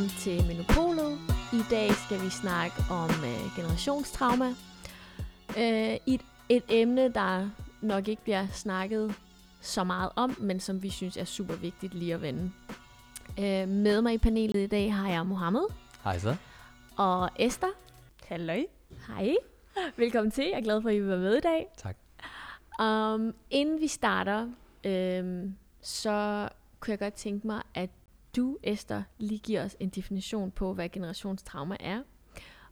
velkommen til Menopolet. I dag skal vi snakke om øh, generationstrauma. Øh, et, et emne, der nok ikke bliver snakket så meget om, men som vi synes er super vigtigt lige at vende. Øh, med mig i panelet i dag har jeg Mohammed Hej så. og Esther. Halløj. Hej. Velkommen til. Jeg er glad for, at I være med i dag. Tak. Um, inden vi starter, øhm, så kunne jeg godt tænke mig, at du, Esther, lige giver os en definition på, hvad generationstrauma er.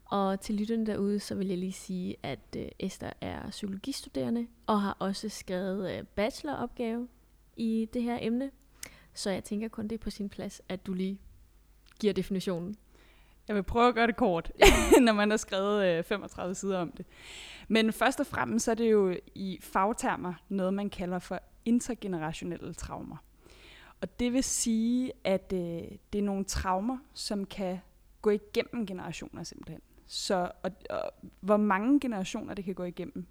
Og til lytterne derude, så vil jeg lige sige, at øh, Esther er psykologistuderende og har også skrevet øh, bacheloropgave i det her emne. Så jeg tænker kun, det er på sin plads, at du lige giver definitionen. Jeg vil prøve at gøre det kort, når man har skrevet øh, 35 sider om det. Men først og fremmest så er det jo i fagtermer noget, man kalder for intergenerationelle traumer. Og det vil sige, at øh, det er nogle traumer, som kan gå igennem generationer simpelthen. Så og, og, hvor mange generationer det kan gå igennem,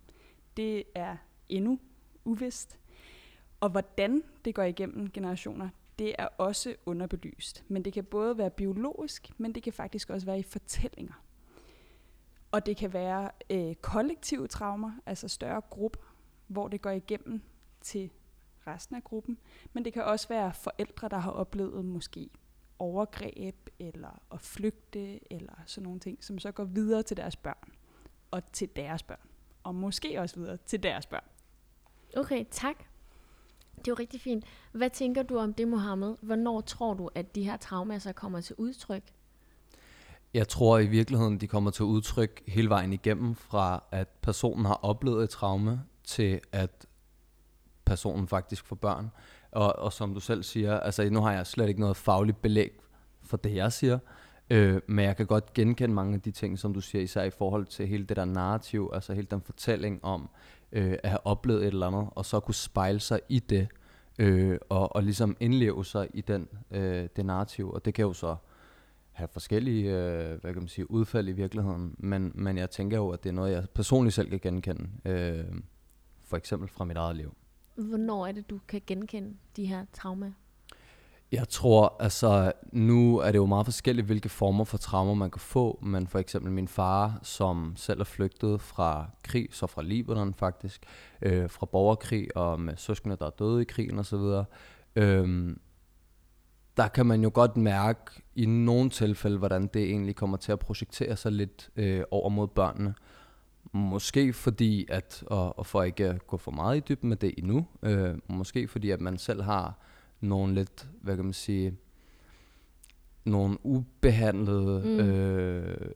det er endnu uvist. Og hvordan det går igennem generationer, det er også underbelyst. Men det kan både være biologisk, men det kan faktisk også være i fortællinger. Og det kan være øh, kollektive traumer, altså større grupper, hvor det går igennem til resten af gruppen. Men det kan også være forældre, der har oplevet måske overgreb, eller at flygte, eller sådan nogle ting, som så går videre til deres børn, og til deres børn, og måske også videre til deres børn. Okay, tak. Det er jo rigtig fint. Hvad tænker du om det, Mohammed? Hvornår tror du, at de her traumer så kommer til udtryk? Jeg tror i virkeligheden, de kommer til udtryk hele vejen igennem, fra at personen har oplevet et traume, til at personen faktisk får børn. Og, og som du selv siger, altså nu har jeg slet ikke noget fagligt belæg for det, jeg siger, øh, men jeg kan godt genkende mange af de ting, som du siger, især i forhold til hele det der narrativ, altså hele den fortælling om øh, at have oplevet et eller andet, og så kunne spejle sig i det, øh, og, og ligesom indleve sig i den, øh, det narrativ, og det kan jo så have forskellige øh, hvad kan man sige, udfald i virkeligheden, men, men jeg tænker jo, at det er noget, jeg personligt selv kan genkende, øh, for eksempel fra mit eget liv. Hvornår er det, du kan genkende de her traumer? Jeg tror, altså nu er det jo meget forskelligt, hvilke former for traumer man kan få, men for eksempel min far, som selv er flygtet fra krig, så fra Libanon faktisk, øh, fra borgerkrig og med søskende, der er døde i krigen osv., øh, der kan man jo godt mærke i nogle tilfælde, hvordan det egentlig kommer til at projektere sig lidt øh, over mod børnene. Måske fordi, at, og, og for ikke at gå for meget i dybden med det endnu, øh, måske fordi, at man selv har nogle lidt, hvad kan man sige, nogle ubehandlede mm. øh,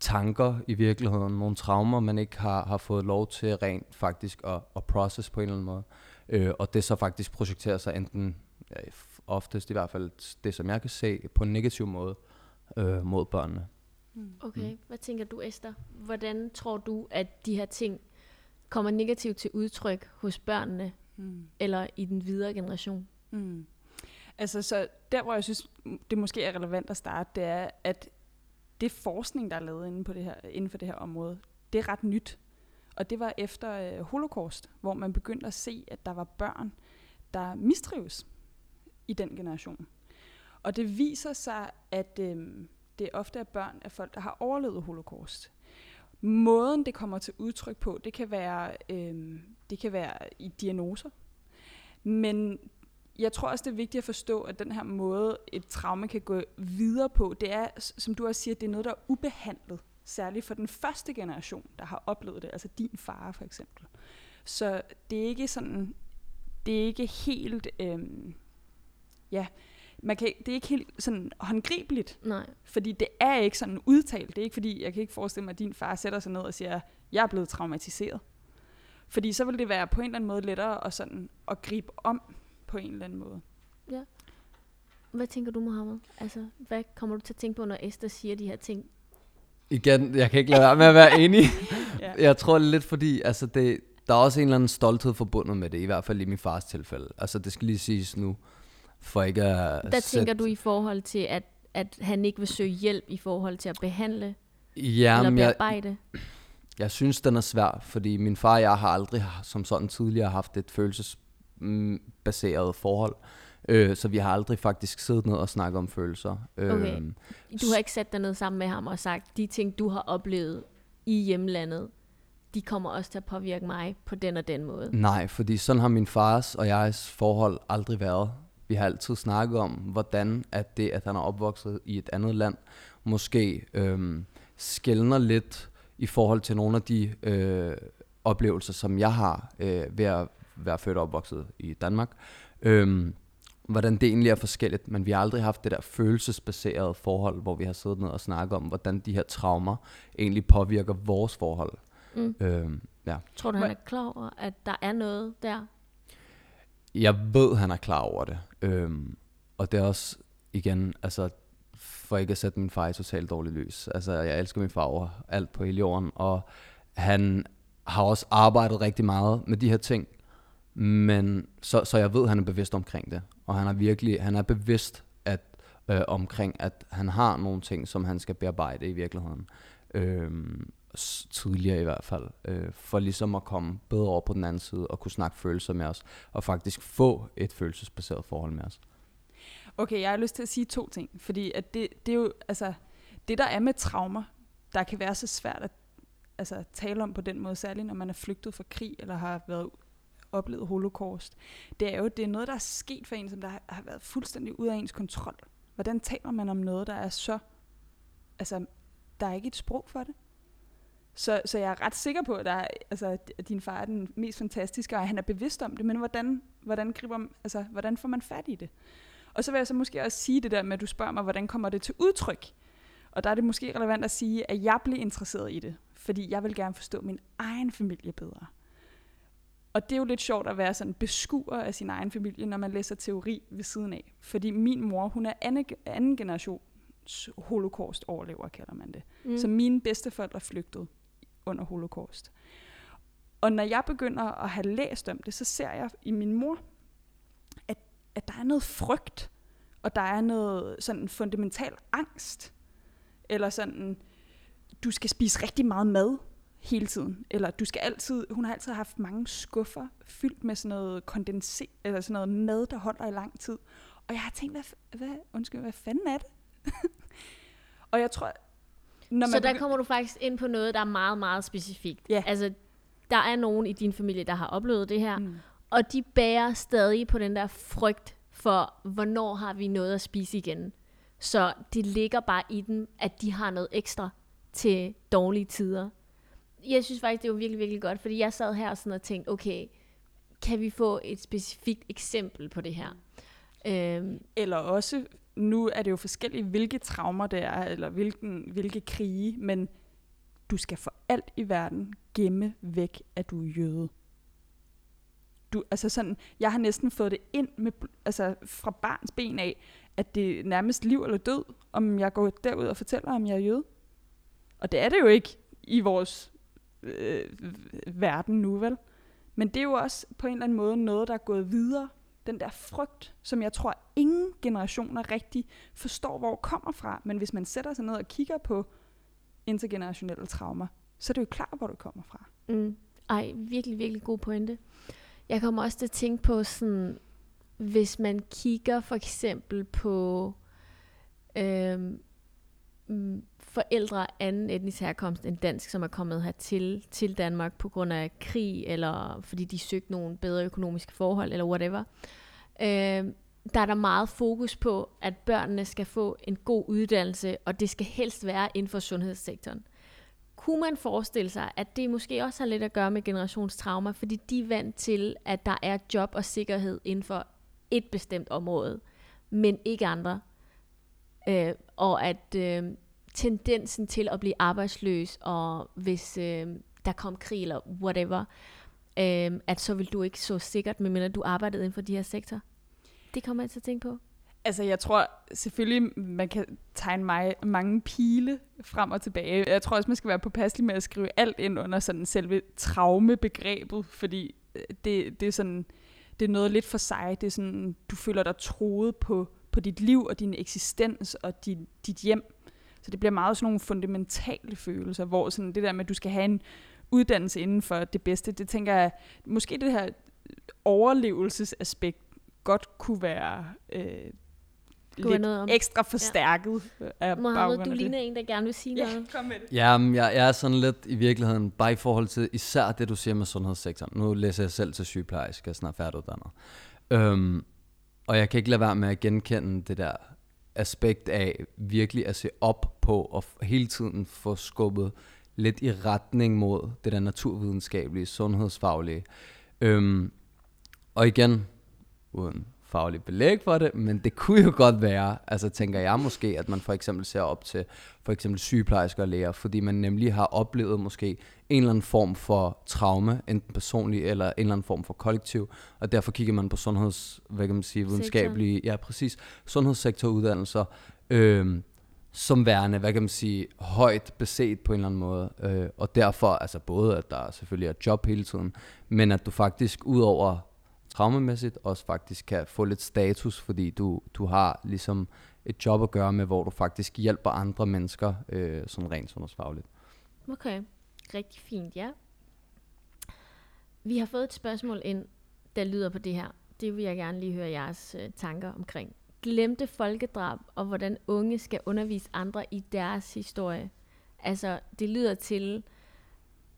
tanker i virkeligheden, nogle traumer, man ikke har, har fået lov til rent faktisk at, at process på en eller anden måde. Øh, og det så faktisk projekterer sig enten, ja, oftest i hvert fald det, som jeg kan se, på en negativ måde øh, mod børnene. Okay, mm. hvad tænker du, Esther? Hvordan tror du, at de her ting kommer negativt til udtryk hos børnene, Mm. eller i den videre generation? Mm. Altså, så der, hvor jeg synes, det måske er relevant at starte, det er, at det forskning, der er lavet inden, på det her, inden for det her område, det er ret nyt. Og det var efter øh, holocaust, hvor man begyndte at se, at der var børn, der mistrives i den generation. Og det viser sig, at øh, det ofte er børn af folk, der har overlevet holocaust. Måden, det kommer til udtryk på, det kan være, øh, det kan være i diagnoser. Men jeg tror også, det er vigtigt at forstå, at den her måde, et traume kan gå videre på, det er, som du også siger, det er noget, der er ubehandlet. Særligt for den første generation, der har oplevet det, altså din far for eksempel. Så det er ikke sådan, det er ikke helt, øh, ja, man kan, det er ikke helt sådan håndgribeligt, Nej. fordi det er ikke sådan udtalt. Det er ikke fordi, jeg kan ikke forestille mig, at din far sætter sig ned og siger, jeg er blevet traumatiseret. Fordi så vil det være på en eller anden måde lettere at, sådan, at gribe om på en eller anden måde. Hvad tænker du, Mohammed? Altså, hvad kommer du til at tænke på, når Esther siger de her ting? Igen, jeg kan ikke lade være med at være enig. Ja. Jeg tror det lidt fordi, altså det, der er også en eller anden stolthed forbundet med det, i hvert fald i min fars tilfælde. Altså det skal lige siges nu, for ikke at Der sætte- tænker du i forhold til, at, at han ikke vil søge hjælp i forhold til at behandle Ja, eller men jeg, bearbejde? jeg synes, den er svær, fordi min far og jeg har aldrig som sådan tidligere haft et følelsesbaseret forhold. Øh, så vi har aldrig faktisk siddet ned og snakket om følelser. Okay. Øh, Du har ikke sat dig ned sammen med ham og sagt, de ting, du har oplevet i hjemlandet, de kommer også til at påvirke mig på den og den måde. Nej, fordi sådan har min fars og jegs forhold aldrig været. Vi har altid snakket om, hvordan at det, at han er opvokset i et andet land, måske øhm, skældner lidt i forhold til nogle af de øh, oplevelser, som jeg har øh, ved at være født og opvokset i Danmark. Øhm, hvordan det egentlig er forskelligt, men vi har aldrig haft det der følelsesbaserede forhold, hvor vi har siddet ned og snakket om, hvordan de her traumer egentlig påvirker vores forhold. Mm. Øhm, ja. Tror du, han er klar over, at der er noget der? Jeg ved, han er klar over det. Øhm, og det er også, igen, altså, for ikke at sætte min far i totalt dårlig lys. Altså, jeg elsker min far over alt på hele jorden, og han har også arbejdet rigtig meget med de her ting, men så, så jeg ved, at han er bevidst omkring det. Og han er virkelig, han er bevidst at, øh, omkring, at han har nogle ting, som han skal bearbejde i virkeligheden. Øhm, tidligere i hvert fald, øh, for ligesom at komme bedre over på den anden side og kunne snakke følelser med os, og faktisk få et følelsesbaseret forhold med os. Okay, jeg har lyst til at sige to ting, fordi at det, det er jo, altså, det der er med traumer, der kan være så svært at altså, tale om på den måde, særligt når man er flygtet fra krig, eller har været oplevet holocaust, det er jo, det er noget, der er sket for en, som der har, været fuldstændig ud af ens kontrol. Hvordan taler man om noget, der er så, altså, der er ikke et sprog for det. Så, så jeg er ret sikker på, at, der er, altså, at din far er den mest fantastiske, og han er bevidst om det, men hvordan, hvordan, griber, altså, hvordan får man fat i det? Og så vil jeg så måske også sige det der med, at du spørger mig, hvordan kommer det til udtryk? Og der er det måske relevant at sige, at jeg blev interesseret i det, fordi jeg vil gerne forstå min egen familie bedre. Og det er jo lidt sjovt at være sådan beskuer af sin egen familie, når man læser teori ved siden af. Fordi min mor, hun er anden, anden generations holocaust-overlever, kalder man det. Mm. Så mine bedsteforældre flygtede under holocaust. Og når jeg begynder at have læst om det, så ser jeg i min mor, at, at der er noget frygt, og der er noget sådan fundamental angst. Eller sådan, du skal spise rigtig meget mad hele tiden. Eller du skal altid, hun har altid haft mange skuffer fyldt med sådan noget kondenseret, eller sådan noget mad, der holder i lang tid. Og jeg har tænkt, hvad, hvad, undskyld, hvad fanden er det? og jeg tror, når Så man der begy- kommer du faktisk ind på noget, der er meget, meget specifikt. Ja. Altså, der er nogen i din familie, der har oplevet det her, Mm. og de bærer stadig på den der frygt for, hvornår har vi noget at spise igen. Så det ligger bare i dem, at de har noget ekstra til dårlige tider. Jeg synes faktisk, det var virkelig, virkelig godt, fordi jeg sad her sådan og tænkte, okay, kan vi få et specifikt eksempel på det her? Øhm, Eller også, nu er det jo forskelligt, hvilke traumer det er, eller hvilken, hvilke krige, men du skal for alt i verden gemme væk, at du er jøde. Du, altså sådan, jeg har næsten fået det ind med, altså fra barns ben af, at det er nærmest liv eller død, om jeg går derud og fortæller, om jeg er jøde. Og det er det jo ikke i vores øh, verden nu, vel? Men det er jo også på en eller anden måde noget, der er gået videre. Den der frygt, som jeg tror, ingen generationer rigtig forstår, hvor kommer fra. Men hvis man sætter sig ned og kigger på intergenerationelle traumer, så er det jo klart, hvor det kommer fra. Mm. Ej, virkelig, virkelig god pointe. Jeg kommer også til at tænke på sådan, hvis man kigger for eksempel på øhm, mm, forældre af anden etnisk herkomst end dansk, som er kommet hertil til Danmark på grund af krig, eller fordi de søgte nogle bedre økonomiske forhold, eller whatever. Øh, der er der meget fokus på, at børnene skal få en god uddannelse, og det skal helst være inden for sundhedssektoren kunne man forestille sig, at det måske også har lidt at gøre med generationstraumer, fordi de er vant til, at der er job og sikkerhed inden for et bestemt område, men ikke andre. Øh, og at øh, tendensen til at blive arbejdsløs, og hvis øh, der kom krig eller whatever, øh, at så vil du ikke så sikkert, medmindre du arbejdede inden for de her sektorer? Det kommer jeg til at tænke på. Altså, jeg tror selvfølgelig, man kan tegne mig, mange pile frem og tilbage. Jeg tror også, man skal være påpasselig med at skrive alt ind under sådan selve traumebegrebet, fordi øh, det, det er sådan, det er noget lidt for sig. Det er sådan, du føler dig troet på, på dit liv og din eksistens og din, dit hjem. Så det bliver meget sådan nogle fundamentale følelser, hvor sådan det der med, at du skal have en uddannelse inden for det bedste, det tænker jeg, måske det her overlevelsesaspekt godt kunne være øh, lidt noget om. ekstra forstærket ja. af Mohammed, du ligner en, der gerne vil sige. Ja, noget. kom med det. Jamen, jeg, jeg er sådan lidt i virkeligheden, bare i forhold til især det, du siger med sundhedssektoren. Nu læser jeg selv til sygeplejerske, jeg er snart færdiguddannet. Øhm, og jeg kan ikke lade være med at genkende det der aspekt af virkelig at se op på og hele tiden få skubbet lidt i retning mod det der naturvidenskabelige, sundhedsfaglige. Øhm, og igen, uden faglig belæg for det, men det kunne jo godt være, altså tænker jeg måske, at man for eksempel ser op til for eksempel sygeplejersker og læger, fordi man nemlig har oplevet måske en eller anden form for traume, enten personlig eller en eller anden form for kollektiv, og derfor kigger man på sundheds, hvad kan man sige, videnskabelige, ja præcis, sundhedssektoruddannelser, øhm, som værende, hvad kan man sige, højt beset på en eller anden måde. Øh, og derfor, altså både, at der selvfølgelig er job hele tiden, men at du faktisk ud over traumamæssigt også faktisk kan få lidt status, fordi du, du har ligesom et job at gøre med, hvor du faktisk hjælper andre mennesker, øh, sådan rent sundhedsfagligt. Okay, rigtig fint, ja. Vi har fået et spørgsmål ind, der lyder på det her. Det vil jeg gerne lige høre jeres øh, tanker omkring. Glemte folkedrab, og hvordan unge skal undervise andre i deres historie. Altså, det lyder til,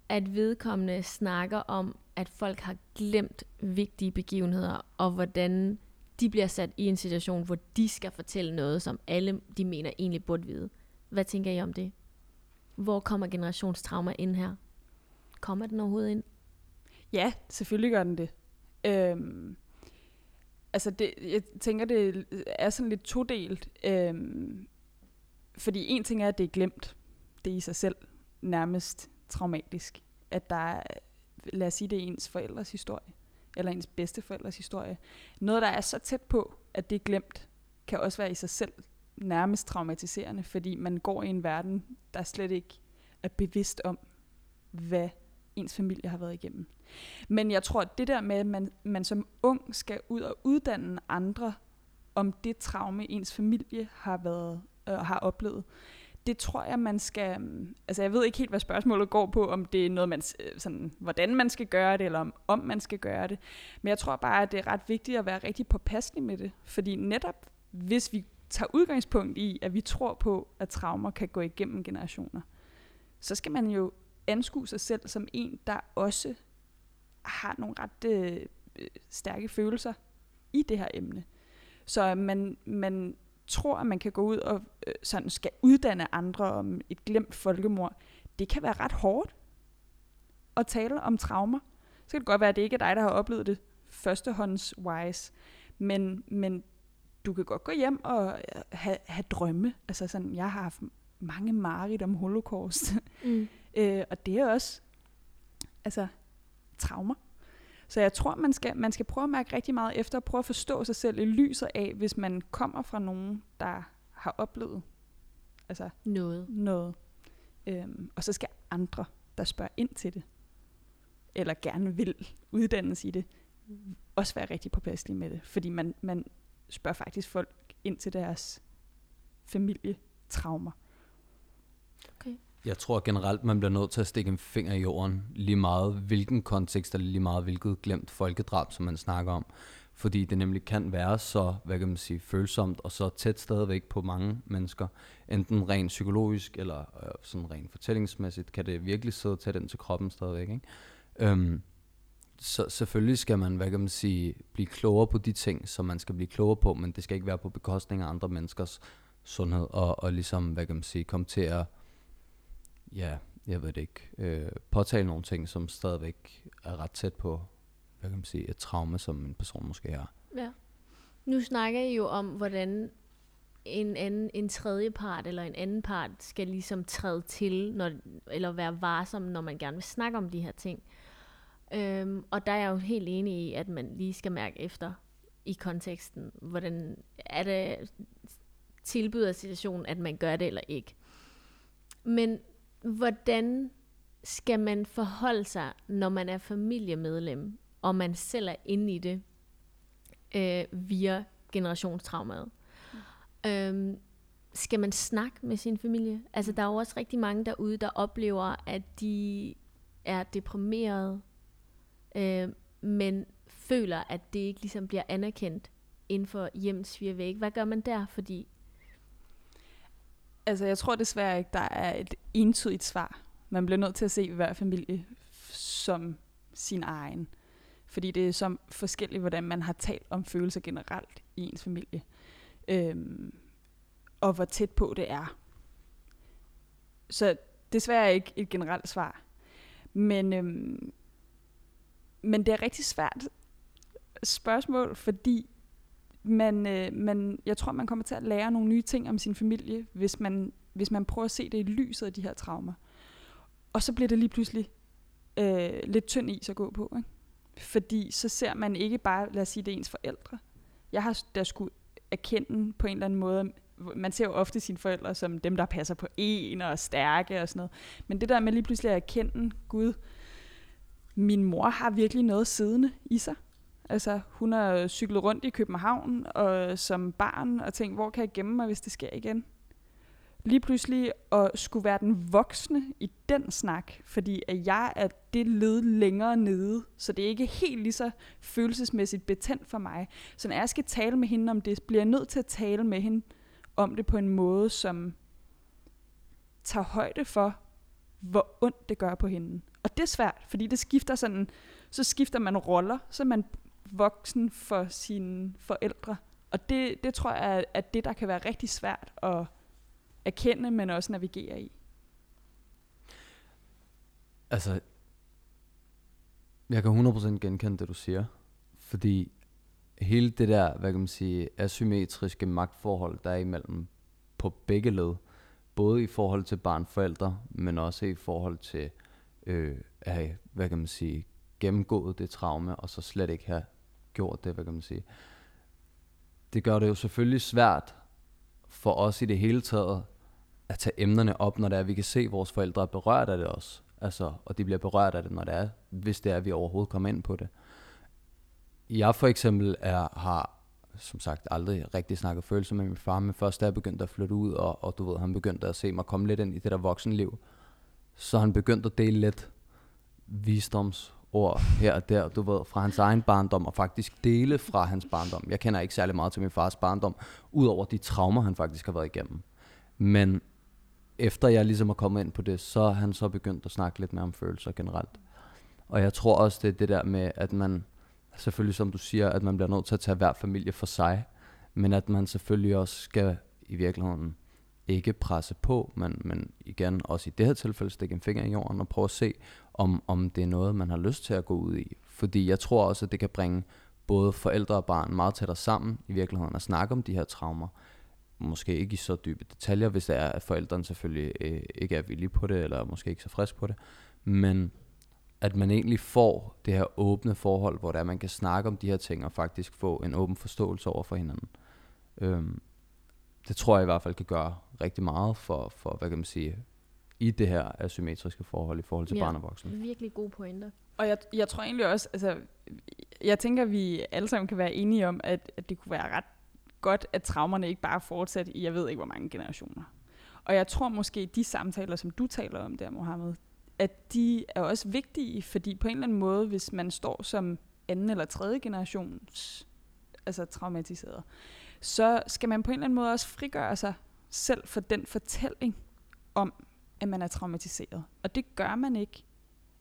at vedkommende snakker om, at folk har glemt vigtige begivenheder, og hvordan de bliver sat i en situation, hvor de skal fortælle noget, som alle de mener egentlig burde vide. Hvad tænker I om det? Hvor kommer generationstrauma ind her? Kommer den overhovedet ind? Ja, selvfølgelig gør den det. Øhm, altså, det, jeg tænker, det er sådan lidt todelt. Øhm, fordi en ting er, at det er glemt. Det er i sig selv nærmest traumatisk. At der lad os sige, det er ens forældres historie. Eller ens bedsteforældres historie. Noget, der er så tæt på, at det er glemt, kan også være i sig selv nærmest traumatiserende. Fordi man går i en verden, der slet ikke er bevidst om, hvad ens familie har været igennem. Men jeg tror, at det der med, at man, man som ung skal ud og uddanne andre om det traume, ens familie har været øh, har oplevet, det tror jeg, man skal... Mm, altså, jeg ved ikke helt, hvad spørgsmålet går på, om det er noget, man, øh, sådan, hvordan man skal gøre det, eller om, om man skal gøre det. Men jeg tror bare, at det er ret vigtigt at være rigtig påpasselig med det. Fordi netop, hvis vi tager udgangspunkt i, at vi tror på, at traumer kan gå igennem generationer, så skal man jo anskue sig selv som en, der også har nogle ret øh, øh stærke følelser i det her emne. Så man, man tror, at man kan gå ud og øh, sådan skal uddanne andre om et glemt folkemord. Det kan være ret hårdt at tale om traumer. Så kan det godt være, at det ikke er dig, der har oplevet det førstehåndswise, men, men du kan godt gå hjem og øh, have, have drømme. Altså sådan, jeg har haft mange mareridt om holocaust. Mm. Øh, og det er også altså, traumer. Så jeg tror, man skal, man skal prøve at mærke rigtig meget efter, og prøve at forstå sig selv i lyset af, hvis man kommer fra nogen, der har oplevet altså, Noget. noget. Øhm, og så skal andre, der spørger ind til det, eller gerne vil uddannes i det, også være rigtig påpasselige med det. Fordi man, man spørger faktisk folk ind til deres familietraumer. Jeg tror generelt, man bliver nødt til at stikke en finger i jorden, lige meget hvilken kontekst, eller lige meget hvilket glemt folkedrab, som man snakker om. Fordi det nemlig kan være så, hvad kan man sige, følsomt, og så tæt stadigvæk på mange mennesker. Enten rent psykologisk, eller øh, sådan rent fortællingsmæssigt, kan det virkelig sidde tæt ind til kroppen stadigvæk. Ikke? Øhm, så selvfølgelig skal man, hvad kan man sige, blive klogere på de ting, som man skal blive klogere på, men det skal ikke være på bekostning af andre menneskers sundhed, og, og ligesom, hvad kan man sige, komme til at ja, jeg ved det ikke, øh, påtale nogle ting, som stadigvæk er ret tæt på, hvad kan man sige, et traume, som en person måske har. Ja. Nu snakker I jo om, hvordan en anden, en tredje part eller en anden part skal ligesom træde til, når, eller være varsom, når man gerne vil snakke om de her ting. Øhm, og der er jeg jo helt enig i, at man lige skal mærke efter i konteksten, hvordan er det tilbyder situationen, at man gør det eller ikke. Men hvordan skal man forholde sig, når man er familiemedlem, og man selv er inde i det, øh, via generationstraumet. Mm. Øhm, skal man snakke med sin familie? Altså, der er jo også rigtig mange derude, der oplever, at de er deprimeret, øh, men føler, at det ikke ligesom bliver anerkendt inden for hjemmets fire vægge. Hvad gør man der? Fordi Altså, jeg tror desværre ikke, der er et entydigt svar. Man bliver nødt til at se hver familie som sin egen. Fordi det er så forskelligt, hvordan man har talt om følelser generelt i ens familie. Øhm, og hvor tæt på det er. Så desværre ikke et generelt svar. Men, øhm, men det er rigtig svært spørgsmål, fordi man, øh, man, jeg tror, man kommer til at lære nogle nye ting om sin familie, hvis man, hvis man prøver at se det i lyset af de her traumer. Og så bliver det lige pludselig øh, lidt tynd is at gå på. Ikke? Fordi så ser man ikke bare, lad os sige, det er ens forældre. Jeg har da skulle erkende på en eller anden måde, man ser jo ofte sine forældre som dem, der passer på en og er stærke og sådan noget. Men det der med lige pludselig at erkende, Gud, min mor har virkelig noget siddende i sig. Altså, hun har cyklet rundt i København og, som barn og tænkt, hvor kan jeg gemme mig, hvis det sker igen? Lige pludselig at skulle være den voksne i den snak, fordi at jeg er det led længere nede, så det er ikke helt lige så følelsesmæssigt betændt for mig. Så når jeg skal tale med hende om det, bliver jeg nødt til at tale med hende om det på en måde, som tager højde for, hvor ondt det gør på hende. Og det er svært, fordi det skifter sådan, så skifter man roller, så man voksen for sine forældre. Og det, det tror jeg er, det, der kan være rigtig svært at erkende, men også navigere i. Altså, jeg kan 100% genkende det, du siger. Fordi hele det der, hvad kan man sige, asymmetriske magtforhold, der er imellem på begge led, både i forhold til barn-forældre, men også i forhold til øh, at have, hvad kan man sige, gennemgået det traume, og så slet ikke have gjort det, hvad kan man sige. Det gør det jo selvfølgelig svært for os i det hele taget at tage emnerne op, når det er, at vi kan se, at vores forældre er berørt af det også. Altså, og de bliver berørt af det, når det er, hvis det er, at vi overhovedet kommer ind på det. Jeg for eksempel er, har som sagt aldrig rigtig snakket følelser med min far, men først da jeg begyndte at flytte ud, og, og du ved, han begyndte at se mig komme lidt ind i det der voksenliv, så han begyndte at dele lidt visdoms ord her og der, du ved, fra hans egen barndom, og faktisk dele fra hans barndom. Jeg kender ikke særlig meget til min fars barndom, udover de traumer, han faktisk har været igennem. Men efter jeg ligesom er kommet ind på det, så har han så begyndt at snakke lidt mere om følelser generelt. Og jeg tror også, det er det der med, at man, selvfølgelig som du siger, at man bliver nødt til at tage hver familie for sig, men at man selvfølgelig også skal i virkeligheden ikke presse på, men, men igen også i det her tilfælde stikke en finger i jorden og prøve at se, om, om det er noget, man har lyst til at gå ud i. Fordi jeg tror også, at det kan bringe både forældre og barn meget tættere sammen i virkeligheden at snakke om de her traumer. Måske ikke i så dybe detaljer, hvis det er, at forældrene selvfølgelig øh, ikke er villige på det, eller måske ikke så frisk på det. Men at man egentlig får det her åbne forhold, hvor der man kan snakke om de her ting, og faktisk få en åben forståelse over for hinanden. Øhm, det tror jeg i hvert fald kan gøre rigtig meget for, for hvad kan man sige, i det her asymmetriske forhold i forhold til ja, barn og voksen. virkelig gode pointer. Og jeg, jeg tror egentlig også, altså, jeg tænker, at vi alle sammen kan være enige om, at, at det kunne være ret godt, at traumerne ikke bare fortsat i, jeg ved ikke, hvor mange generationer. Og jeg tror måske, de samtaler, som du taler om der, Mohammed, at de er også vigtige, fordi på en eller anden måde, hvis man står som anden eller tredje generations altså traumatiseret, så skal man på en eller anden måde også frigøre sig selv for den fortælling om, at man er traumatiseret. Og det gør man ikke.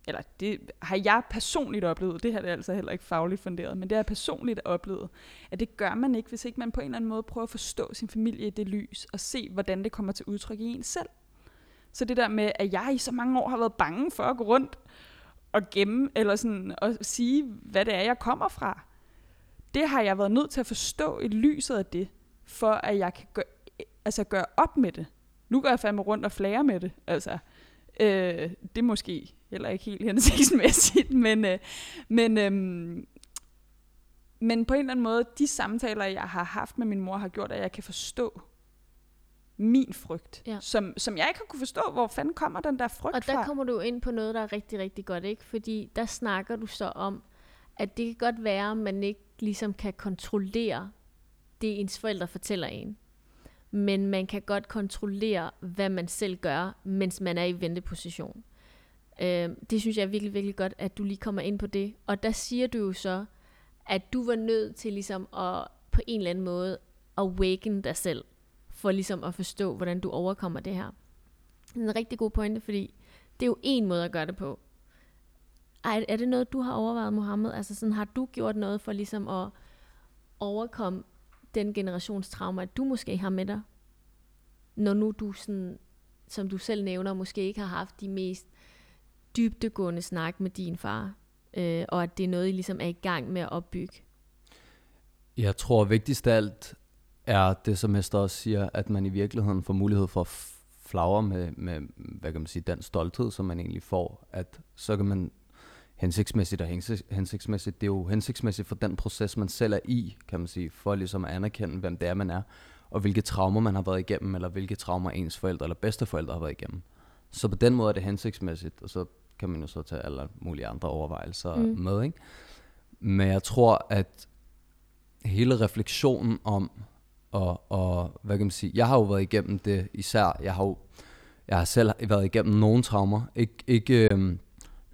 Eller det har jeg personligt oplevet, det her er altså heller ikke fagligt funderet, men det har jeg personligt oplevet, at det gør man ikke, hvis ikke man på en eller anden måde prøver at forstå sin familie i det lys, og se, hvordan det kommer til udtryk i en selv. Så det der med, at jeg i så mange år har været bange for at gå rundt og gemme, eller sådan, og sige, hvad det er, jeg kommer fra, det har jeg været nødt til at forstå i lyset af det, for at jeg kan gøre, altså gøre op med det. Nu går jeg fandme rundt og flære med det. Altså, øh, det er måske heller ikke helt hensigtsmæssigt, men, øh, men, øh, men på en eller anden måde, de samtaler, jeg har haft med min mor, har gjort, at jeg kan forstå min frygt, ja. som, som jeg ikke har kunne forstå, hvor fanden kommer den der frygt fra. Og der fra? kommer du ind på noget, der er rigtig, rigtig godt, ikke? Fordi der snakker du så om, at det kan godt være, at man ikke ligesom kan kontrollere det, ens forældre fortæller en. Men man kan godt kontrollere, hvad man selv gør, mens man er i venteposition. Øh, det synes jeg er virkelig, virkelig godt, at du lige kommer ind på det. Og der siger du jo så, at du var nødt til ligesom at på en eller anden måde awaken dig selv, for ligesom at forstå, hvordan du overkommer det her. Det er en rigtig god pointe, fordi det er jo en måde at gøre det på. Er, er det noget, du har overvejet, Mohammed? Altså sådan, har du gjort noget for ligesom at overkomme den generationstrauma, at du måske har med dig? Når nu du sådan, som du selv nævner, måske ikke har haft de mest dybdegående snak med din far, øh, og at det er noget, I ligesom er i gang med at opbygge? Jeg tror vigtigst af alt er det, som Hester også siger, at man i virkeligheden får mulighed for at flagre med, med, hvad kan man sige, den stolthed, som man egentlig får, at så kan man hensigtsmæssigt og hensigtsmæssigt, det er jo hensigtsmæssigt for den proces, man selv er i, kan man sige, for ligesom at anerkende, hvem det er, man er, og hvilke traumer man har været igennem, eller hvilke traumer ens forældre eller bedsteforældre har været igennem. Så på den måde er det hensigtsmæssigt, og så kan man jo så tage alle mulige andre overvejelser mm. med, ikke? Men jeg tror, at hele refleksionen om, og, og hvad kan man sige, jeg har jo været igennem det især, jeg har jo, jeg har selv været igennem nogle traumer, ikke, ikke øhm,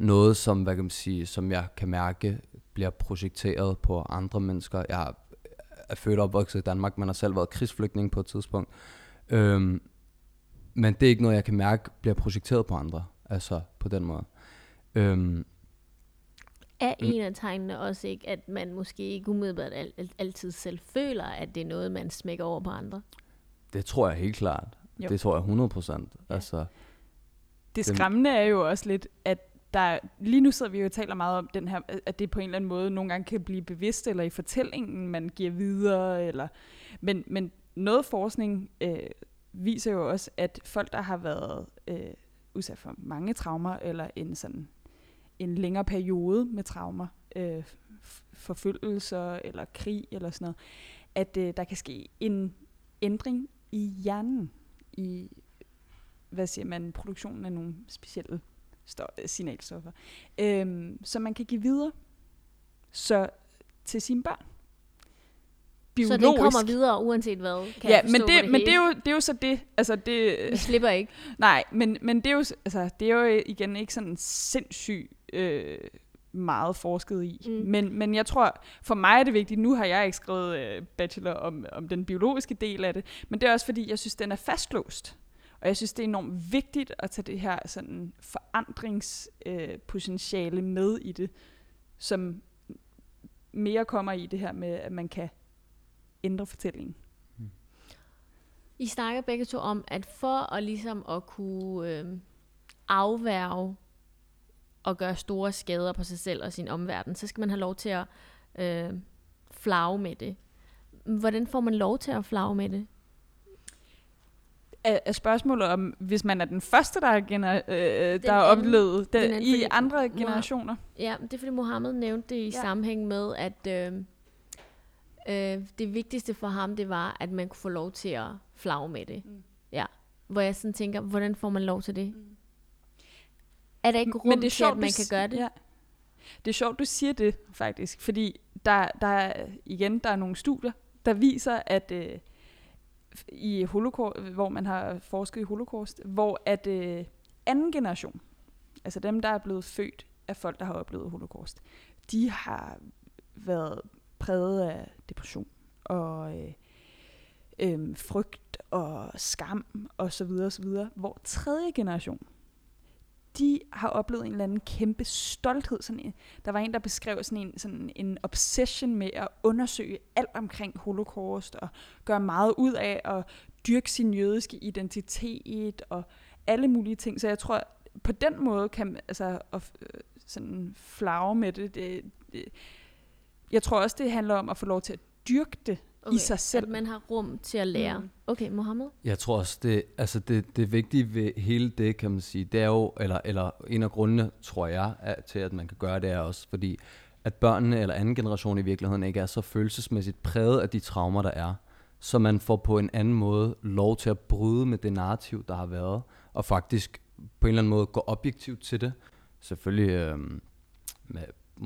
noget som, hvad kan man sige, som jeg kan mærke bliver projekteret på andre mennesker. Jeg er født og opvokset i Danmark, men har selv været krigsflygtning på et tidspunkt. Øhm, men det er ikke noget, jeg kan mærke bliver projekteret på andre, altså på den måde. Øhm, er en af tegnene også ikke, at man måske ikke umiddelbart al- altid selv føler, at det er noget, man smækker over på andre? Det tror jeg helt klart. Jo. Det tror jeg 100 procent. Ja. Altså, det skræmmende er jo også lidt, at der, lige nu sidder vi jo og taler meget om den her, at det på en eller anden måde nogle gange kan blive bevidst, eller i fortællingen, man giver videre, eller, men, men noget forskning øh, viser jo også, at folk, der har været øh, udsat for mange traumer, eller en sådan en længere periode med traumer, øh, forfølgelser eller krig eller sådan noget, at øh, der kan ske en ændring i hjernen, i hvad siger man, produktionen af nogle specielle signalstoffer, øh, som man kan give videre så til sine børn. Biologisk. Så det kommer videre uanset hvad, kan ja, men det, det men det er, jo, det er jo så det. Altså det Vi slipper ikke. Nej, men, men det, er jo, altså, det er jo igen ikke sådan sindssygt øh, meget forsket i. Mm. Men, men jeg tror, for mig er det vigtigt, nu har jeg ikke skrevet øh, bachelor om, om den biologiske del af det, men det er også fordi, jeg synes, den er fastlåst. Og jeg synes, det er enormt vigtigt at tage det her sådan forandringspotentiale øh, med i det, som mere kommer i det her med, at man kan ændre fortællingen. Mm. I snakker begge to om, at for at ligesom at kunne øh, afværge og gøre store skader på sig selv og sin omverden, så skal man have lov til at øh, flage med det. Hvordan får man lov til at flage med det? Er, er spørgsmålet om, hvis man er den første, der, gener, øh, der har oplevet det i fordi, andre generationer? Ja, det er fordi Mohammed nævnte det i ja. sammenhæng med, at øh, øh, det vigtigste for ham, det var, at man kunne få lov til at flage med det. Mm. Ja. Hvor jeg sådan tænker, hvordan får man lov til det? Mm. Er der ikke rum Men det er sjovt, til, at man kan gøre det? Ja. Det er sjovt, du siger det faktisk, fordi der, der er, igen, der er nogle studier, der viser, at øh, i holocaust, hvor man har forsket i holocaust, hvor at øh, anden generation, altså dem, der er blevet født af folk, der har oplevet holocaust, de har været præget af depression og øh, øh, frygt og skam og så videre, og så videre, hvor tredje generation, de har oplevet en eller anden kæmpe stolthed. Sådan en, der var en, der beskrev sådan en, sådan en obsession med at undersøge alt omkring holocaust, og gøre meget ud af at dyrke sin jødiske identitet, og alle mulige ting. Så jeg tror, på den måde kan altså, at, øh, sådan flage med det, det, det, jeg tror også, det handler om at få lov til at dyrke det, okay, i sig selv. At man har rum til at lære. Mm. Okay, Mohammed? Jeg tror også, det, altså det, det vigtige ved hele det, kan man sige, det er jo, eller, eller en af grundene, tror jeg, er, til at man kan gøre det, er også fordi, at børnene eller anden generation i virkeligheden ikke er så følelsesmæssigt præget af de traumer, der er. Så man får på en anden måde lov til at bryde med det narrativ, der har været, og faktisk på en eller anden måde gå objektivt til det. Selvfølgelig øh, med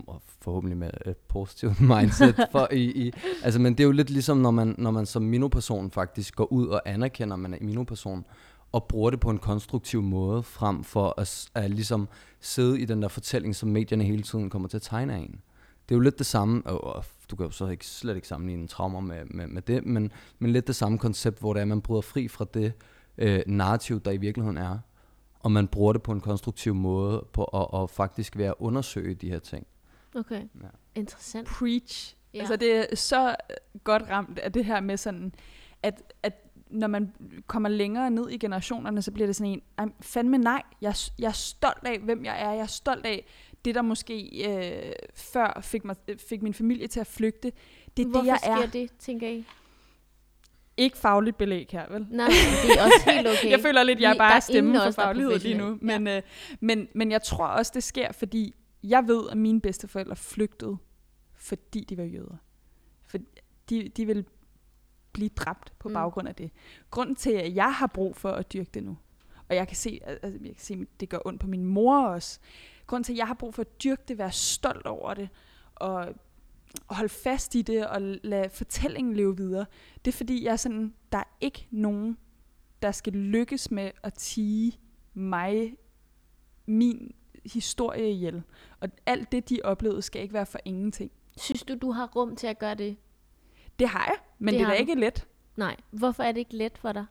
og forhåbentlig med et positivt mindset. For i, i, altså, men det er jo lidt ligesom, når man, når man som minoperson faktisk går ud og anerkender, at man er minoperson, og bruger det på en konstruktiv måde, frem for at, at ligesom sidde i den der fortælling, som medierne hele tiden kommer til at tegne af en. det er jo lidt det samme, og du kan jo så ikke, slet ikke sammenligne traumer med, med, med det, men, men lidt det samme koncept, hvor det er, at man bryder fri fra det øh, narrativ, der i virkeligheden er, og man bruger det på en konstruktiv måde på at, at faktisk være at undersøge de her ting. Okay, ja. interessant. Preach. Ja. Altså det er så godt ramt af det her med sådan, at, at når man kommer længere ned i generationerne, så bliver det sådan en, fandme nej, jeg, jeg er stolt af, hvem jeg er, jeg er stolt af det, der måske øh, før fik, mig, fik min familie til at flygte. Det er Hvorfor det, jeg er. Hvorfor sker det, tænker I? Ikke fagligt belæg her, vel? Nej, det er også helt okay. jeg føler lidt, jeg er bare stemme for faglighed lige nu. Men, ja. øh, men, men jeg tror også, det sker, fordi jeg ved, at mine bedsteforældre flygtede, fordi de var jøder. For de, de ville blive dræbt på mm. baggrund af det. Grunden til, at jeg har brug for at dyrke det nu, og jeg kan se, altså, jeg kan se at det gør ondt på min mor også. Grunden til, at jeg har brug for at dyrke det, være stolt over det, og holde fast i det, og lade fortællingen leve videre, det er fordi, jeg er sådan, der er ikke nogen, der skal lykkes med at tige mig, min historie ihjel. Og alt det, de oplevede, skal ikke være for ingenting. Synes du, du har rum til at gøre det? Det har jeg, men det, det er da ikke let. Nej, hvorfor er det ikke let for dig?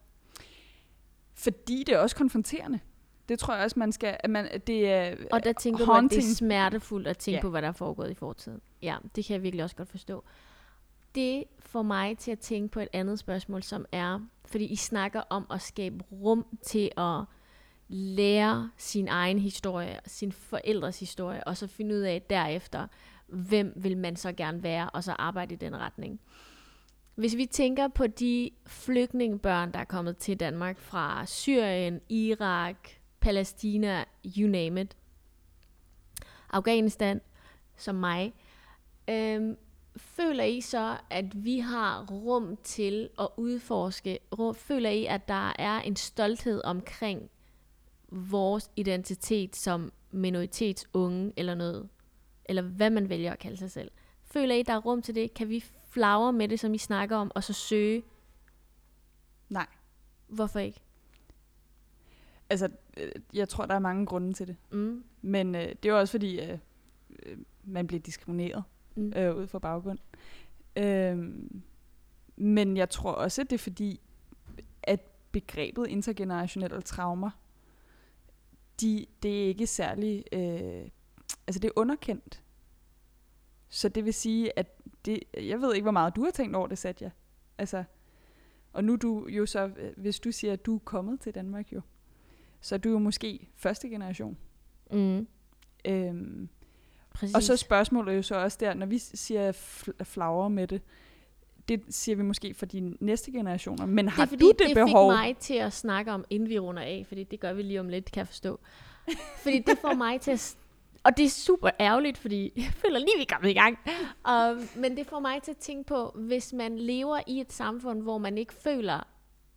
Fordi det er også konfronterende. Det tror jeg også, man skal... At man, det er Og der tænker haunting. du, at det er smertefuldt at tænke yeah. på, hvad der er foregået i fortiden. Ja, det kan jeg virkelig også godt forstå. Det får mig til at tænke på et andet spørgsmål, som er, fordi I snakker om at skabe rum til at lære sin egen historie, sin forældres historie, og så finde ud af derefter, hvem vil man så gerne være, og så arbejde i den retning. Hvis vi tænker på de flygtningebørn, der er kommet til Danmark fra Syrien, Irak, Palæstina, you name it, Afghanistan, som mig, øhm, føler I så, at vi har rum til at udforske? Føler I, at der er en stolthed omkring vores identitet som minoritetsunge eller noget? Eller hvad man vælger at kalde sig selv. Føler I, der er rum til det? Kan vi flagre med det, som I snakker om, og så søge? Nej. Hvorfor ikke? Altså, øh, jeg tror, der er mange grunde til det. Mm. Men øh, det er også fordi, øh, øh, man bliver diskrimineret mm. øh, ud fra baggrund. Øh, men jeg tror også, at det er fordi, at begrebet intergenerationelle traumer, de, det er ikke særlig, øh, altså det er underkendt. Så det vil sige, at det, jeg ved ikke, hvor meget du har tænkt over det, Satya. Altså, og nu du jo så, øh, hvis du siger, at du er kommet til Danmark jo, så er du jo måske første generation. Mm. Øhm, Præcis. Og så spørgsmålet jo så også der, når vi siger fl- med det, det siger vi måske for de næste generationer, men har det fordi, du det, det behov? Det fik mig til at snakke om, inden vi runder af, fordi det gør vi lige om lidt, kan jeg forstå. fordi det får mig til at og det er super ærgerligt, fordi jeg føler lige, vi er kommet i gang. Um, men det får mig til at tænke på, hvis man lever i et samfund, hvor man ikke føler,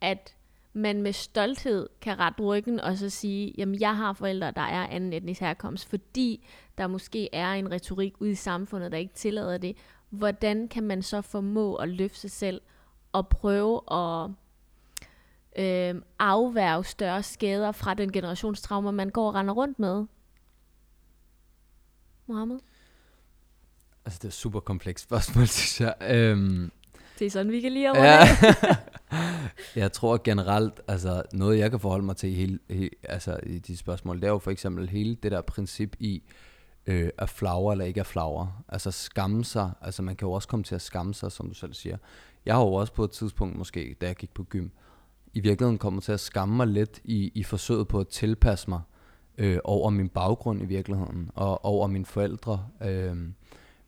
at man med stolthed kan rette ryggen og så sige, jamen jeg har forældre, der er anden etnisk herkomst, fordi der måske er en retorik ude i samfundet, der ikke tillader det. Hvordan kan man så formå at løfte sig selv og prøve at øh, afværge større skader fra den generationstraumer, man går og render rundt med? Mohammed? Altså, det er et super komplekst spørgsmål, synes jeg. Øhm, det er sådan, vi kan lige ja. jeg tror generelt, altså noget jeg kan forholde mig til i, hele, he, altså, i de spørgsmål, det er jo for eksempel hele det der princip i, øh, øh, er flagre eller ikke er flagre. Altså skamme sig, altså man kan jo også komme til at skamme sig, som du selv siger. Jeg har jo også på et tidspunkt måske, da jeg gik på gym, i virkeligheden kommet til at skamme mig lidt i, i forsøget på at tilpasse mig øh, over min baggrund i virkeligheden, og over mine forældre. Øh,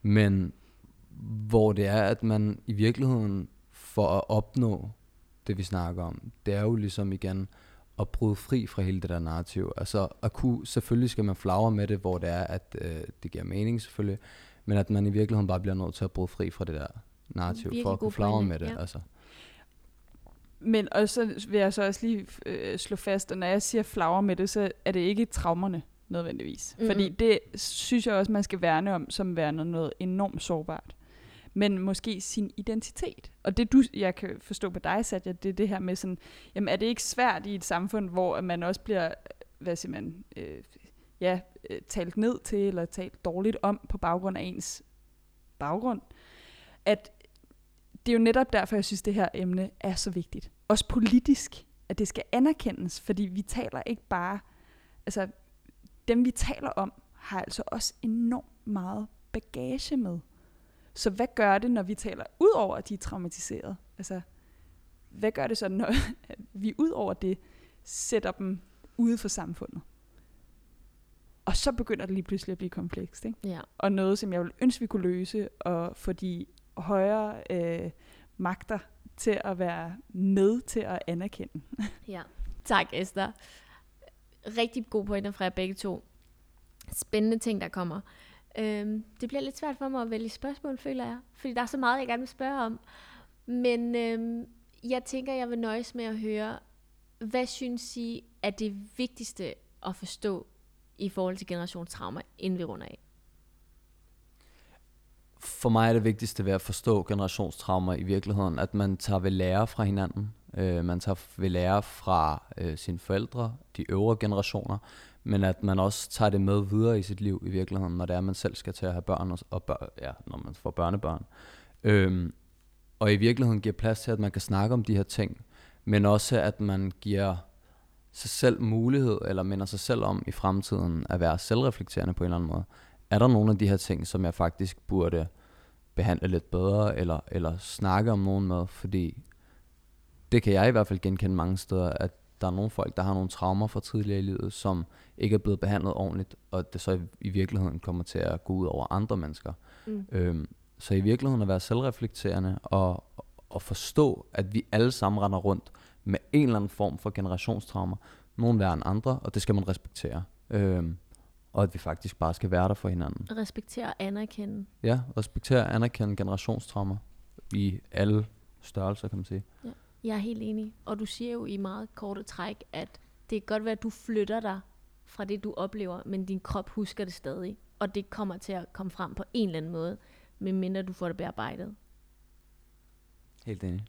men hvor det er, at man i virkeligheden for at opnå det, vi snakker om, det er jo ligesom igen at bryde fri fra hele det der narrativ. Altså at kunne, selvfølgelig skal man flagre med det, hvor det er, at øh, det giver mening selvfølgelig, men at man i virkeligheden bare bliver nødt til at bryde fri fra det der narrativ, Virkelig for at kunne flagre med det. Ja. Altså. Men og så vil jeg så også lige øh, slå fast, at når jeg siger flagre med det, så er det ikke traumerne nødvendigvis. Mm. Fordi det synes jeg også, man skal værne om, som værende noget enormt sårbart. Men måske sin identitet. Og det du, jeg kan forstå på dig, Satya, det er det her med sådan, jamen er det ikke svært i et samfund, hvor man også bliver, hvad siger man, øh, ja, øh, talt ned til, eller talt dårligt om på baggrund af ens baggrund, at det er jo netop derfor, jeg synes, det her emne er så vigtigt. Også politisk, at det skal anerkendes, fordi vi taler ikke bare, altså dem vi taler om, har altså også enormt meget bagage med. Så hvad gør det, når vi taler ud over, at de er traumatiseret? Altså, hvad gør det så, når vi ud over det sætter dem ude for samfundet? Og så begynder det lige pludselig at blive komplekst. Ikke? Ja. Og noget, som jeg vil ønske, vi kunne løse, og få de højere øh, magter til at være med til at anerkende. Ja. Tak, Esther. Rigtig gode pointer fra jer begge to. Spændende ting, der kommer. Øhm, det bliver lidt svært for mig at vælge spørgsmål, føler jeg. Fordi der er så meget, jeg gerne vil spørge om. Men øhm, jeg tænker, jeg vil nøjes med at høre, hvad synes I er det vigtigste at forstå i forhold til generationstrauma, inden vi runder af? For mig er det vigtigste ved at forstå generationstraumer i virkeligheden, at man tager ved lære fra hinanden. Øh, man tager ved lære fra øh, sine forældre, de øvre generationer, men at man også tager det med videre i sit liv i virkeligheden, når det er, man selv skal til at have børn, og, og bør, ja, når man får børnebørn. Øhm, og i virkeligheden giver plads til, at man kan snakke om de her ting, men også at man giver sig selv mulighed, eller minder sig selv om i fremtiden at være selvreflekterende på en eller anden måde. Er der nogle af de her ting, som jeg faktisk burde behandle lidt bedre, eller, eller snakke om nogen med, fordi det kan jeg i hvert fald genkende mange steder, at der er nogle folk, der har nogle traumer fra tidligere i livet, som ikke er blevet behandlet ordentligt, og det så i, i virkeligheden kommer til at gå ud over andre mennesker. Mm. Øhm, så i virkeligheden at være selvreflekterende og, og forstå, at vi alle sammen render rundt med en eller anden form for generationstraumer. Nogle værre end andre, og det skal man respektere. Øhm, og at vi faktisk bare skal være der for hinanden. Respektere og anerkende. Ja, respektere og anerkende generationstraumer i alle størrelser, kan man sige. Jeg er helt enig. Og du siger jo i meget korte træk, at det kan godt være, at du flytter dig fra det, du oplever, men din krop husker det stadig. Og det kommer til at komme frem på en eller anden måde, medmindre du får det bearbejdet. Helt enig.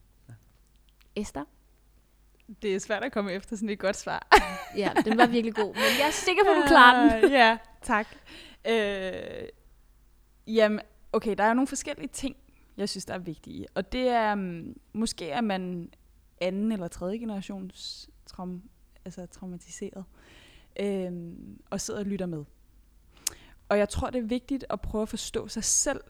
Esther? Det er svært at komme efter sådan et godt svar. Ja, den var virkelig god. Men jeg er sikker på, at du klarer den. Ja, tak. Øh, jamen, okay, der er jo nogle forskellige ting, jeg synes, der er vigtige. Og det er, um, måske er man anden eller tredje generations traum, altså traumatiseret, øh, og sidder og lytter med. Og jeg tror, det er vigtigt at prøve at forstå sig selv,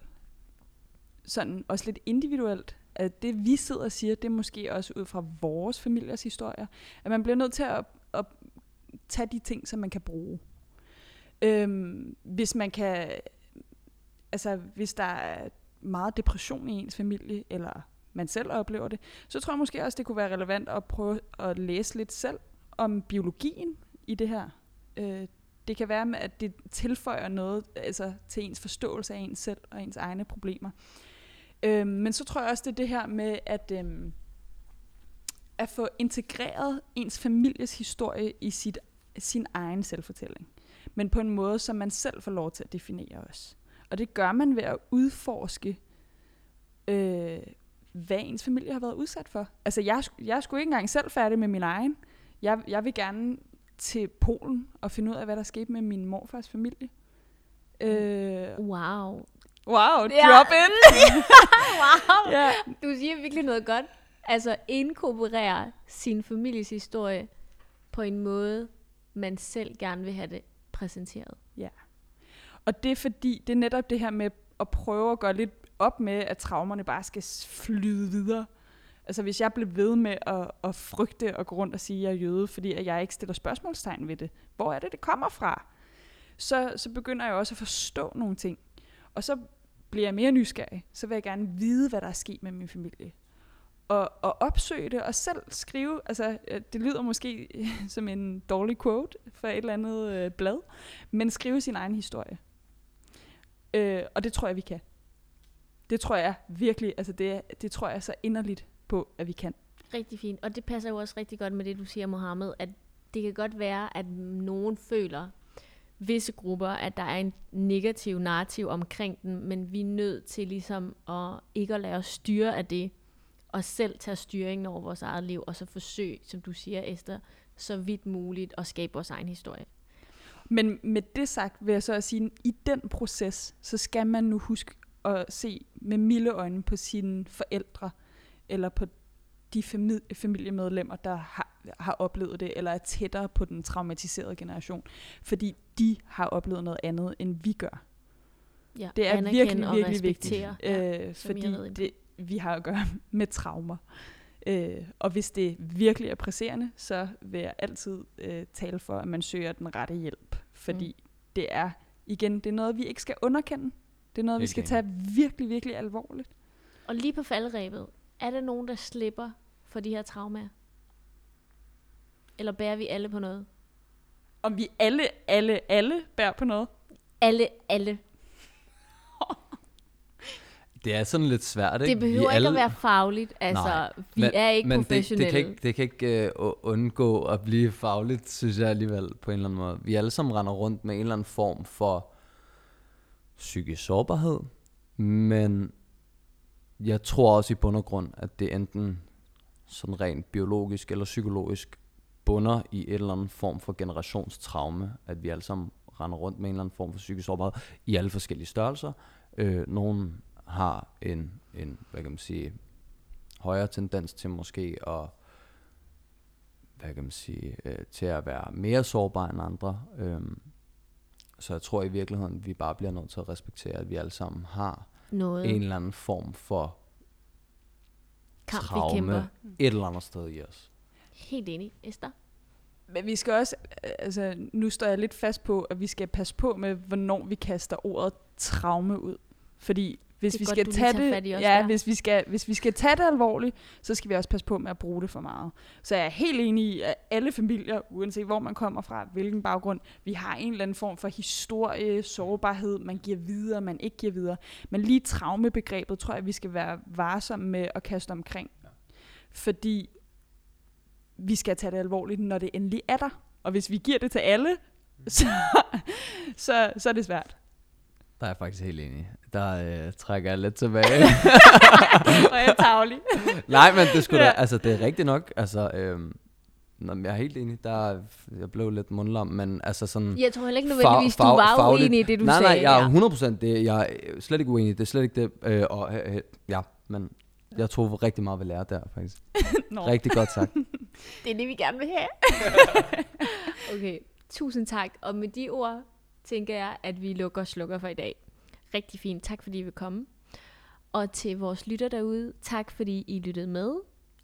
sådan også lidt individuelt, at det vi sidder og siger, det er måske også ud fra vores familiers historier, at man bliver nødt til at, at tage de ting, som man kan bruge. Øhm, hvis man kan, altså hvis der er meget depression i ens familie, eller man selv oplever det, så tror jeg måske også, det kunne være relevant at prøve at læse lidt selv om biologien i det her. Øh, det kan være, at det tilføjer noget altså, til ens forståelse af ens selv og ens egne problemer. Øh, men så tror jeg også, det er det her med at, øh, at få integreret ens families historie i sit, sin egen selvfortælling. Men på en måde, som man selv får lov til at definere os. Og det gør man ved at udforske, øh, hvad ens familie har været udsat for. Altså, jeg, jeg sgu ikke engang selv færdig med min egen. Jeg, jeg vil gerne til Polen og finde ud af, hvad der skete med min morfars familie. Øh, Wow. wow, Ja. drop in! wow. ja. Du siger virkelig noget godt. Altså inkorporere sin families historie på en måde, man selv gerne vil have det præsenteret. Og det er fordi, det er netop det her med at prøve at gøre lidt op med, at traumerne bare skal flyde videre. Altså hvis jeg blev ved med at, at frygte og gå rundt og sige, at jeg er jøde, fordi at jeg ikke stiller spørgsmålstegn ved det. Hvor er det, det kommer fra? Så, så begynder jeg også at forstå nogle ting. Og så bliver jeg mere nysgerrig. Så vil jeg gerne vide, hvad der er sket med min familie. Og, og opsøge det, og selv skrive, altså øh, det lyder måske som en dårlig quote fra et eller andet øh, blad, men skrive sin egen historie. Øh, og det tror jeg, vi kan. Det tror jeg virkelig, altså det, det tror jeg så inderligt på, at vi kan. Rigtig fint. Og det passer jo også rigtig godt med det, du siger, Mohammed, at det kan godt være, at nogen føler, visse grupper, at der er en negativ narrativ omkring den, men vi er nødt til ligesom at ikke at lade os styre af det, og selv tage styringen over vores eget liv, og så forsøge, som du siger, Esther, så vidt muligt at skabe vores egen historie. Men med det sagt vil jeg så sige, at i den proces, så skal man nu huske at se med milde øjne på sine forældre, eller på de fami- familiemedlemmer, der har, har oplevet det, eller er tættere på den traumatiserede generation. Fordi de har oplevet noget andet, end vi gør. Ja, Det er virkelig, og virkelig vigtigt. Ja. øh, fordi det, vi har at gøre med traumer. Øh, og hvis det virkelig er presserende, så vil jeg altid øh, tale for, at man søger den rette hjælp. Fordi mm. det er, igen, det er noget, vi ikke skal underkende. Det er noget, vi Helt skal enig. tage virkelig, virkelig alvorligt. Og lige på faldrebet, er der nogen, der slipper for de her traumer? Eller bærer vi alle på noget? Om vi alle, alle, alle bærer på noget. Alle, alle. Det er sådan lidt svært, ikke? Det behøver vi ikke at være fagligt. Altså, Nej, vi men, er ikke men det, professionelle. det kan ikke, det kan ikke uh, undgå at blive fagligt, synes jeg alligevel, på en eller anden måde. Vi alle sammen render rundt med en eller anden form for psykisk sårbarhed, men jeg tror også i bund og grund, at det enten sådan rent biologisk eller psykologisk bunder i en eller anden form for generationstraume, at vi alle sammen render rundt med en eller anden form for psykisk sårbarhed i alle forskellige størrelser. Øh, nogen har en, en, hvad kan man sige, højere tendens til måske at, hvad kan man sige, øh, til at være mere sårbare end andre. Øhm, så jeg tror i virkeligheden, vi bare bliver nødt til at respektere, at vi alle sammen har noget en eller anden form for kamp, vi traume kæmper. et eller andet sted i os. Helt enig, Esther. Men vi skal også, altså nu står jeg lidt fast på, at vi skal passe på med, hvornår vi kaster ordet traume ud. Fordi hvis Det vi godt, skal tage det, ja, der. hvis vi skal, hvis vi skal tage det alvorligt, så skal vi også passe på med at bruge det for meget. Så jeg er helt enig i, at alle familier, uanset hvor man kommer fra, hvilken baggrund, vi har en eller anden form for historie, sårbarhed, man giver videre, man ikke giver videre. Men lige traumebegrebet tror jeg, vi skal være varsomme med at kaste omkring. Fordi vi skal tage det alvorligt, når det endelig er der. Og hvis vi giver det til alle, så, så, så er det svært. Der er jeg faktisk helt enig. Der øh, trækker jeg lidt tilbage. Og jeg er tavlig. Nej, men det skulle Ja. da, altså det er rigtigt nok. Altså, men jeg er helt enig. Der, er- jeg blev lidt mundlam, men altså sådan... Jeg tror heller ikke Fag- nødvendigvis, du fag- var fagligt- uenig i det, du nej, sagde. nej, jeg er ja. 100% det. Jeg er slet ikke uenig. Det er slet ikke det. Øh, og, øh, øh, ja, men jeg tror rigtig meget ved lære der, faktisk. Nå. Rigtig godt sagt. Det er det, vi gerne vil have. okay, tusind tak. Og med de ord tænker jeg, at vi lukker og slukker for i dag rigtig fint. Tak fordi I vil komme. Og til vores lytter derude, tak fordi I lyttede med.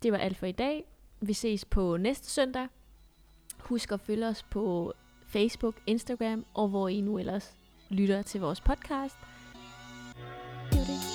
Det var alt for i dag. Vi ses på næste søndag. Husk at følge os på Facebook, Instagram og hvor I nu ellers lytter til vores podcast. Det var det.